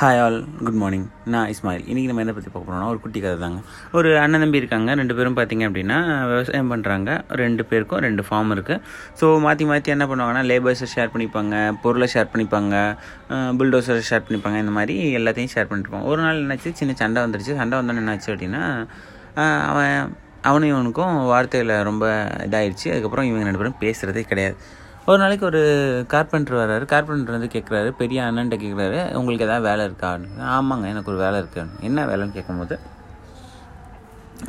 Hi all good morning நான் இஸ்மாயில். இன்றைக்கி நம்ம என்ன பற்றி பார்க்க போகிறோம்னா ஒரு குட்டி கதை தாங்க. ஒரு அண்ணன் தம்பி இருக்காங்க ரெண்டு பேரும் பார்த்தீங்க அப்படின்னா விவசாயம் பண்ணுறாங்க ரெண்டு பேருக்கும் ரெண்டு ஃபார்ம் இருக்குது ஸோ மாற்றி மாற்றி என்ன பண்ணுவாங்கன்னா லேபர்ஸை ஷேர் பண்ணிப்பாங்க பொருளை ஷேர் பண்ணிப்பாங்க புல்டோசரை ஷேர் பண்ணிப்பாங்க இந்த மாதிரி எல்லாத்தையும் ஷேர் பண்ணிட்டுருப்பாங்க ஒரு நாள் என்னாச்சு சின்ன சண்டை வந்துருச்சு. சண்டை வந்தோன்னு என்னாச்சு அப்படின்னா அவன் அவனும் இவனுக்கும் வார்த்தையில் ரொம்ப இதாகிடுச்சு அதுக்கப்புறம் இவங்க ரெண்டு பேரும் பேசுகிறதே கிடையாது. ஒரு நாளைக்கு ஒரு கார்பெண்டர் வர்றாரு. கார்பெண்டர் வந்து கேட்குறாரு பெரிய அண்ணன்ட்ட கேட்குறாரு உங்களுக்கு எதாவது வேலை இருக்கா? ஆமாங்க எனக்கு ஒரு வேலை இருக்கு. என்ன வேலைன்னு கேட்கும்போது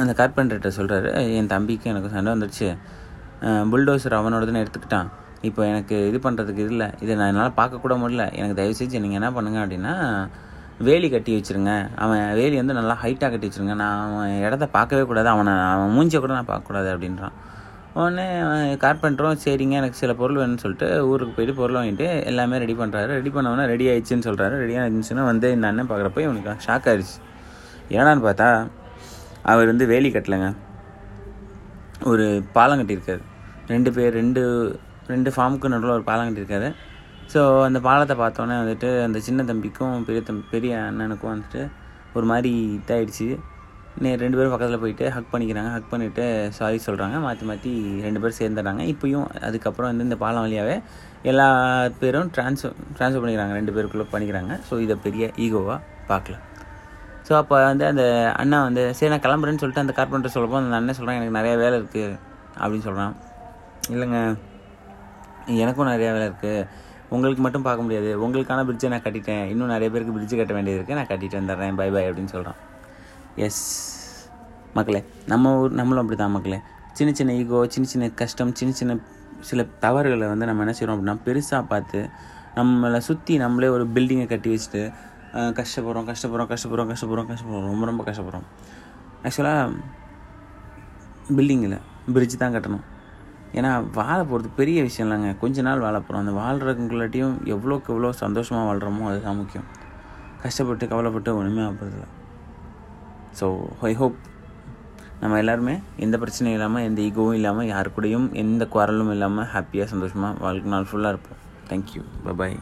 அந்த கார்பெண்டர்கிட்ட சொல்கிறாரு என் தம்பிக்கு எனக்கு சண்டை வந்துடுச்சு புல்டோசர் அவனோடதுன்னு எடுத்துக்கிட்டான். இப்போ எனக்கு இது பண்ணுறதுக்கு இல்லை. இதை நான் என்னால் பார்க்கக்கூட முடியல. எனக்கு தயவு செஞ்சு நீங்கள் என்ன பண்ணுங்க அப்படின்னா வேலி கட்டி வச்சுருங்க. அவன் வேலி வந்து நல்லா ஹைட்டாக கட்டி வச்சுருங்க. நான் அவன் இடத்த பார்க்கவே கூடாது. அவனை அவன் மூஞ்சியை கூட நான் பார்க்கக்கூடாது அப்படின்றான். உடனே கார்பெண்டரும் சரிங்க எனக்கு சில பொருள் வேணும்னு சொல்லிட்டு ஊருக்கு போயிட்டு பொருள் வாங்கிட்டு எல்லாமே ரெடி பண்ணுறாரு ரெடி பண்ணவொன்னே ரெடி ஆயிடுச்சுன்னு சொல்கிறாரு ரெடி ஆயிடுச்சுன்னா வந்து இந்த அண்ணன் பார்க்குறப்ப இவனுக்கு ஷாக் ஆயிடுச்சு ஏடான்னு பார்த்தா அவர் வந்து வேலி கட்டலைங்க. ஒரு பாலம் கட்டியிருக்காரு. ரெண்டு பேர் ரெண்டு ரெண்டு ஃபார்முக்கு நடுவில் ஒரு பாலம் கட்டியிருக்காரு. ஸோ அந்த பாலத்தை பார்த்தோன்னே வந்துட்டு அந்த சின்ன தம்பிக்கும் பெரிய தம்பி பெரிய அண்ணனுக்கும் வந்துட்டு ஒரு மாதிரி இதாகிடுச்சு ரெண்டு பேரும் பக்கத்தில் போயிட்டு ஹக் பண்ணிக்கிறாங்க. ஹக் பண்ணிவிட்டு சாரி சொல்கிறாங்க மாற்றி மாற்றி ரெண்டு பேரும் சேர்ந்துடுறாங்க. இப்போயும் அதுக்கப்புறம் வந்து இந்த பாலம் வழியாகவே எல்லா பேரும் ட்ரான்ஸ்ஃபர் ட்ரான்ஸ்ஃபர் பண்ணிக்கிறாங்க. ரெண்டு பேருக்குள்ளே பண்ணிக்கிறாங்க. ஸோ இதை பெரிய ஈகோவாக பார்க்கலாம். ஸோ அப்போ வந்து அந்த அண்ணா வந்து சரி நான் கிளம்புறேன்னு சொல்லிட்டு அந்த கார்பெண்டர் சொல்லப்போ அந்த அண்ணன் சொல்கிறான் எனக்கு நிறைய வேலை இருக்குது அப்படின்னு சொல்கிறான் இல்லைங்க. எனக்கும் நிறையா வேலை இருக்குது உங்களுக்கு மட்டும் பார்க்க முடியாது. உங்களுக்கான பிரிட்ஜை நான் கட்டிட்டேன். இன்னும் நிறைய பேருக்கு பிரிட்ஜ் கட்ட வேண்டியது இருக்குது நான் கட்டிட்டு வந்துடுறேன். பை பை அப்படின்னு சொல்கிறான் எஸ் மக்களே நம்ம ஊர் நம்மளும் அப்படி தான் மக்களே சின்ன சின்ன ஈகோ சின்ன சின்ன கஷ்டம் சின்ன சின்ன சில தவறுகளை வந்து நம்ம என்ன செய்கிறோம் அப்படின்னா பெருசாக பார்த்து நம்மளை சுற்றி நம்மளே ஒரு பில்டிங்கை கட்டி வச்சுட்டு கஷ்டப்படுறோம் கஷ்டப்படுறோம் கஷ்டப்படுறோம் கஷ்டப்படுறோம் கஷ்டப்படுறோம் ரொம்ப ரொம்ப கஷ்டப்படுறோம். ஆக்சுவலாக பில்டிங் இல்லை பிரிட்ஜ் தான் கட்டணும். ஏன்னா வாழ போகிறது பெரிய விஷயம் இல்லைங்க. கொஞ்ச நாள் வாழ போகிறோம் அந்த வாழ்கிறவங்களாட்டியும் எவ்வளோக்கு எவ்வளோ சந்தோஷமாக வாழ்கிறோமோ அதுதான் முக்கியம். கஷ்டப்பட்டு கவலைப்பட்டு ஒன்றுமே ஆகிறதில்ல ஸோ ஐ ஹோப் நம்ம எல்லாருமே எந்த பிரச்சனையும் இல்லாமல் எந்த ஈகோவும் இல்லாமல் யாரு கூடயும் எந்த குரலும் இல்லாமல் ஹாப்பியாக சந்தோஷமாக வாழ்க்கை நாள் ஃபுல்லாக இருப்போம். Thank you bye bye